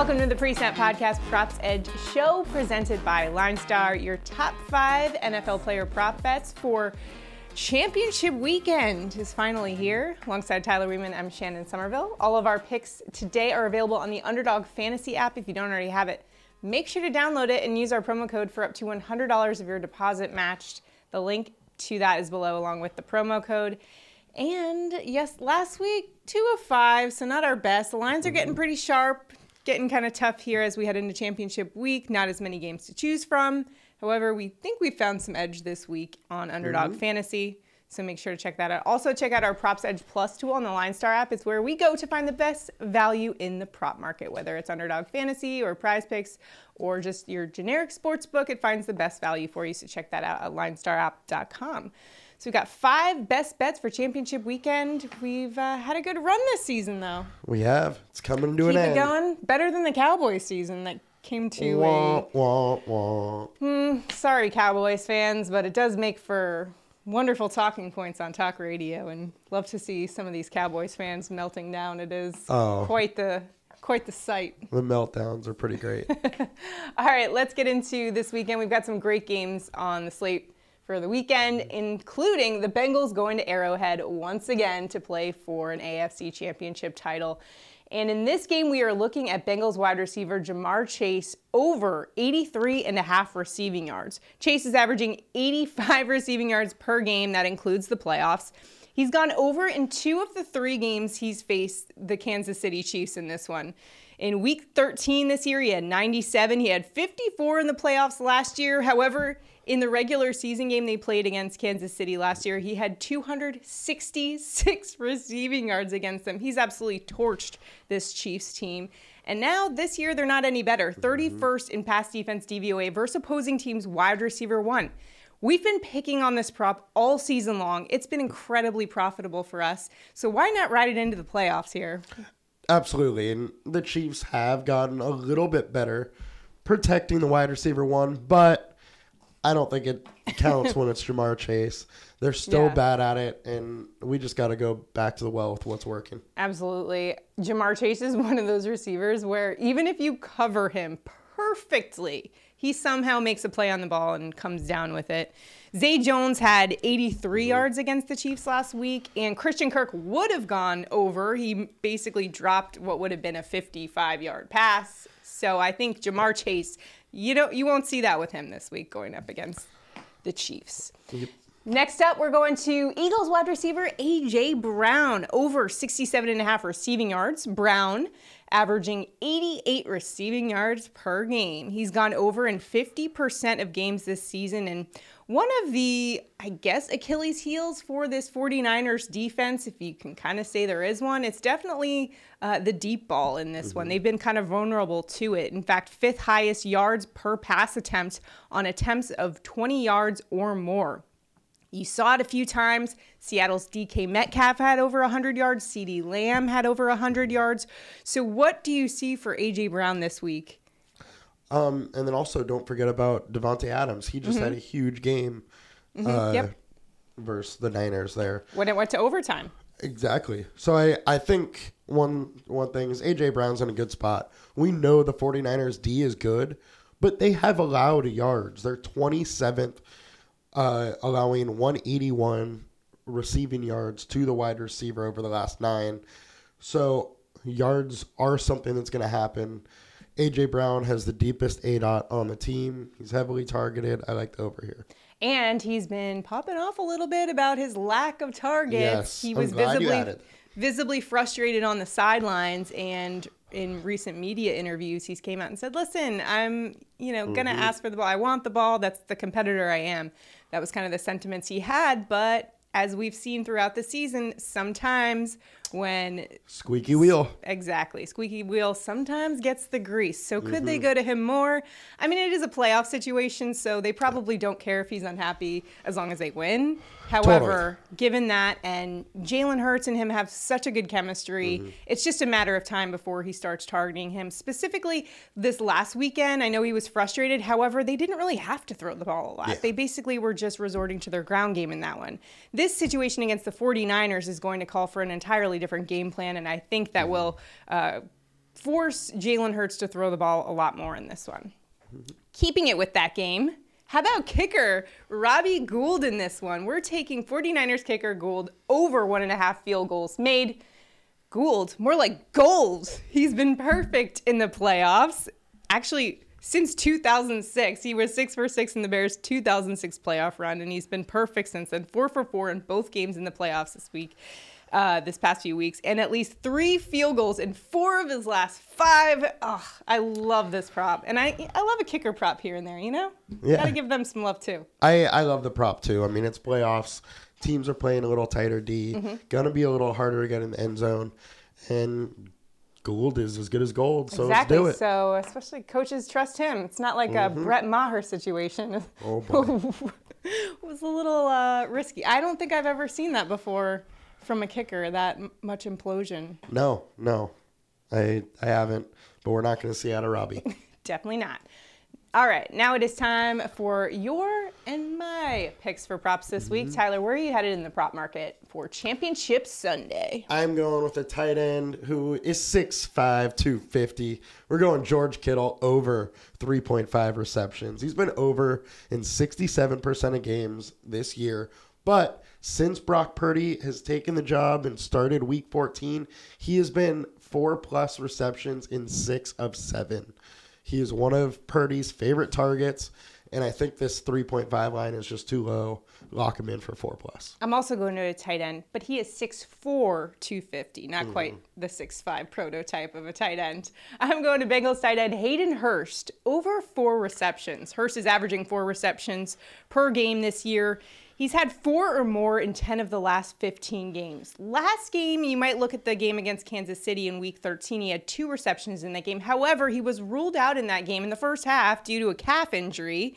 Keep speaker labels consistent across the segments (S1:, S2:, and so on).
S1: Welcome to the Pre-Snap Podcast Props Edge show presented by LineStar, your top five NFL player prop bets for championship weekend is finally here. Alongside Tyler Weeman, I'm Shannon Somerville. All of our picks today are available on the Underdog Fantasy app. If you don't already have it, make sure to download it and use our promo code for up to $100 of your deposit matched. The link to that is below along with the promo code. And yes, last week, two of five, so not our best. The lines are getting pretty sharp, getting kind of tough here as we head into championship week. Not as many games to choose from. However, we think we found some edge this week on Underdog mm-hmm. Fantasy. So make sure to check that out. Also, check out our Props Edge Plus tool on the LineStar app. It's where we go to find the best value in the prop market, whether it's Underdog Fantasy or Prize Picks or just your generic sports book. It finds the best value for you. So check that out at linestarapp.com. So we've got five best bets for championship weekend. We've uh, had a good run this season, though.
S2: We have. It's coming to
S1: Keep
S2: an
S1: it
S2: end.
S1: going. Better than the Cowboys season that came to a
S2: Wah, wah, wah.
S1: sorry, Cowboys fans, but it does make for wonderful talking points on talk radio, and love to see some of these Cowboys fans melting down. It is
S2: Oh.
S1: quite the quite the sight.
S2: The meltdowns are pretty great.
S1: All right, let's get into this weekend. We've got some great games on the slate for the weekend, mm-hmm. including the Bengals going to Arrowhead once again to play for an AFC championship title. And in this game, we are looking at Bengals wide receiver Ja'Marr Chase over 83 and a half receiving yards. Chase is averaging 85 receiving yards per game. That includes the playoffs. He's gone over in two of the three games he's faced the Kansas City Chiefs in this one. In week 13 this year, he had 97. He had 54 in the playoffs last year. However, in the regular season game they played against Kansas City last year, he had 266 receiving yards against them. He's absolutely torched this Chiefs team. And now this year, they're not any better. 31st in pass defense DVOA versus opposing teams' wide receiver one. We've been picking on this prop all season long. It's been incredibly profitable for us. So why not ride it into the playoffs here?
S2: Absolutely. And the Chiefs have gotten a little bit better protecting the wide receiver one, but I don't think it counts when it's Ja'Marr Chase. They're still
S1: Yeah.
S2: bad at it, and we just got to go back to the well with what's working.
S1: Absolutely. Ja'Marr Chase is one of those receivers where even if you cover him perfectly, he somehow makes a play on the ball and comes down with it. Zay Jones had 83 mm-hmm. yards against the Chiefs last week, and Christian Kirk would have gone over. He basically dropped what would have been a 55 yard pass. So I think Ja'Marr Chase, you don't you won't see that with him this week going up against the Chiefs. Next up, we're going to Eagles wide receiver A.J. Brown, over 67 and a half receiving yards. Brown averaging 88 receiving yards per game. He's gone over in 50% of games this season. And one of the, I guess, Achilles heels for this 49ers defense, if you can kind of say there is one, it's definitely uh, the deep ball in this one. They've been kind of vulnerable to it. In fact, fifth highest yards per pass attempt on attempts of 20 yards or more. You saw it a few times. Seattle's DK Metcalf had over 100 yards. CeeDee Lamb had over 100 yards. So, what do you see for AJ Brown this week?
S2: Um, and then also don't forget about Davante Adams. He just had a huge game uh,
S1: Mm-hmm. Yep.
S2: versus the Niners there.
S1: When it went to overtime.
S2: Exactly. So I, I think one one thing is AJ Brown's in a good spot. We know the 49ers D is good, but they have allowed yards. They're 27th uh, allowing 181 receiving yards to the wide receiver over the last 9. So yards are something that's going to happen. AJ Brown has the deepest aDOT on the team. He's heavily targeted. I like the over here.
S1: And he's been popping off a little bit about his lack of targets.
S2: Yes,
S1: he was visibly visibly frustrated on the sidelines and in recent media interviews he's came out and said, "Listen, I'm, you know, to
S2: Mm-hmm.
S1: ask for the ball. I want the ball. That's the competitor I am." That was kind of the sentiments he had, but as we've seen throughout the season, sometimes when
S2: Squeaky wheel.
S1: Exactly. Squeaky wheel sometimes gets the grease. So could they
S2: Mm-hmm.
S1: go to him more? I mean, it is a playoff situation, so they probably don't care if he's unhappy as long as they win. However, given that and Jalen Hurts and him have such a good chemistry,
S2: Mm-hmm.
S1: it's just a matter of time before he starts targeting him. Specifically, this last weekend, I know he was frustrated. However, they didn't really have to throw the ball a lot.
S2: Yeah.
S1: They basically were just resorting to their ground game in that one. This situation against the 49ers is going to call for an entirely different game plan, and I think that will uh, force Jalen Hurts to throw the ball a lot more in this one. Keeping it with that game, how about kicker Robbie Gould in this one? We're taking 49ers kicker Gould over one and a half field goals made. Gould, more like gold. He's been perfect in the playoffs. Actually, since 2006, he was six for six in the Bears' 2006 playoff run, and he's been perfect since then. Four for four in both games in the playoffs this week uh, this past few weeks, and at least three field goals in four of his last five. Oh, I love this prop, and I I love a kicker prop here and there. You know,
S2: Yeah.
S1: gotta give them some love too.
S2: I, I love the prop too. I mean, it's playoffs. Teams are playing a little tighter D.
S1: Mm-hmm.
S2: Gonna be a little harder to get in the end zone. And Gould is as good as gold. So
S1: exactly.
S2: let's do it.
S1: So especially coaches trust him. It's not like a Brett Maher situation.
S2: Oh, boy.
S1: it was a little uh, risky. I don't think I've ever seen that before from a kicker. That m- much implosion.
S2: no, no. I I haven't. But we're not gonna see out of Robbie.
S1: Definitely not. All right, now it is time for your and my picks for props this week. Mm-hmm. Tyler, where are you headed in the prop market for Championship Sunday?
S2: I'm going with a tight end who is 6'5", 250. We're going George Kittle over 3.5 receptions. He's been over in 67% of games this year. But since Brock Purdy has taken the job and started week 14, he has been four plus receptions in six of seven. He is one of Purdy's favorite targets. And I think this 3.5 line is just too low. Lock him in for four plus.
S1: I'm also going to a tight end, but he is 6'4", 250, not mm-hmm. quite the 6'5 prototype of a tight end. I'm going to Bengals tight end Hayden Hurst over four receptions. Hurst is averaging four receptions per game this year. He's had four or more in 10 of the last 15 games. Last game, you might look at the game against Kansas City in week 13. He had two receptions in that game. However, he was ruled out in that game in the first half due to a calf injury.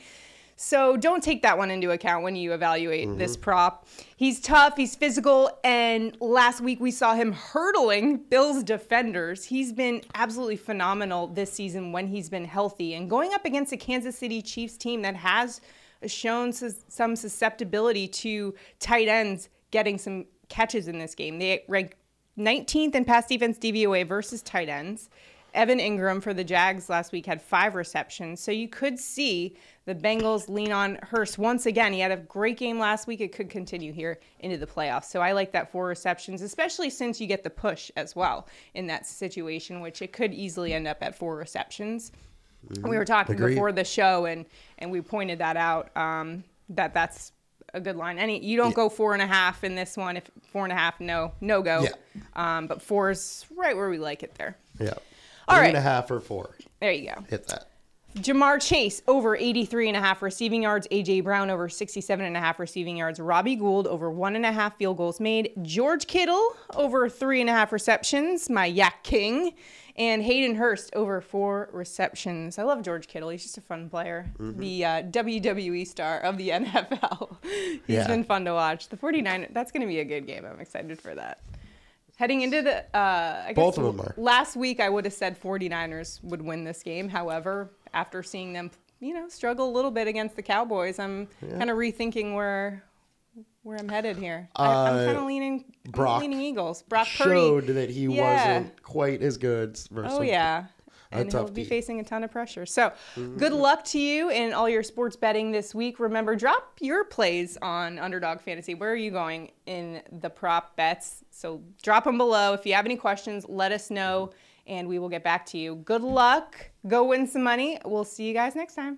S1: So don't take that one into account when you evaluate mm-hmm. this prop. He's tough, he's physical, and last week we saw him hurdling Bills defenders. He's been absolutely phenomenal this season when he's been healthy and going up against a Kansas City Chiefs team that has shown some susceptibility to tight ends getting some catches in this game. They ranked 19th in pass defense DVOA versus tight ends. Evan Engram for the Jags last week had five receptions. So you could see the Bengals lean on Hurst once again. He had a great game last week. It could continue here into the playoffs. So I like that four receptions, especially since you get the push as well in that situation, which it could easily end up at four receptions. We were talking
S2: Agreed.
S1: before the show, and and we pointed that out um, that that's a good line. Any you don't go four and a half in this one. If four and a half, no, no go.
S2: Yeah.
S1: Um, but four is right where we like it there.
S2: Yeah.
S1: All
S2: Three
S1: right.
S2: and a half or four.
S1: There you go.
S2: Hit that.
S1: Ja'Marr Chase over 83 and a half receiving yards. AJ Brown over 67 and a half receiving yards. Robbie Gould over one and a half field goals made. George Kittle over three and a half receptions. My Yak King. And Hayden Hurst over four receptions. I love George Kittle. He's just a fun player. The uh, WWE star of the NFL. He's
S2: Yeah.
S1: been fun to watch. The 49, that's going to be a good game. I'm excited for that. Heading into the, uh, I guess
S2: Both of them are.
S1: last week I would have said 49ers would win this game. However, after seeing them, you know, struggle a little bit against the Cowboys, I'm kind of rethinking where where I'm headed here. I, I'm
S2: Uh,
S1: kind of leaning
S2: Brock
S1: leaning Eagles. Brock Purdy.
S2: Showed that he
S1: Yeah.
S2: wasn't quite as good versus
S1: Oh yeah. And he'll be facing a ton of pressure. So, good luck to you in all your sports betting this week. Remember, drop your plays on Underdog Fantasy. Where are you going in the prop bets? So, drop them below. If you have any questions, let us know and we will get back to you. Good luck. Go win some money. We'll see you guys next time.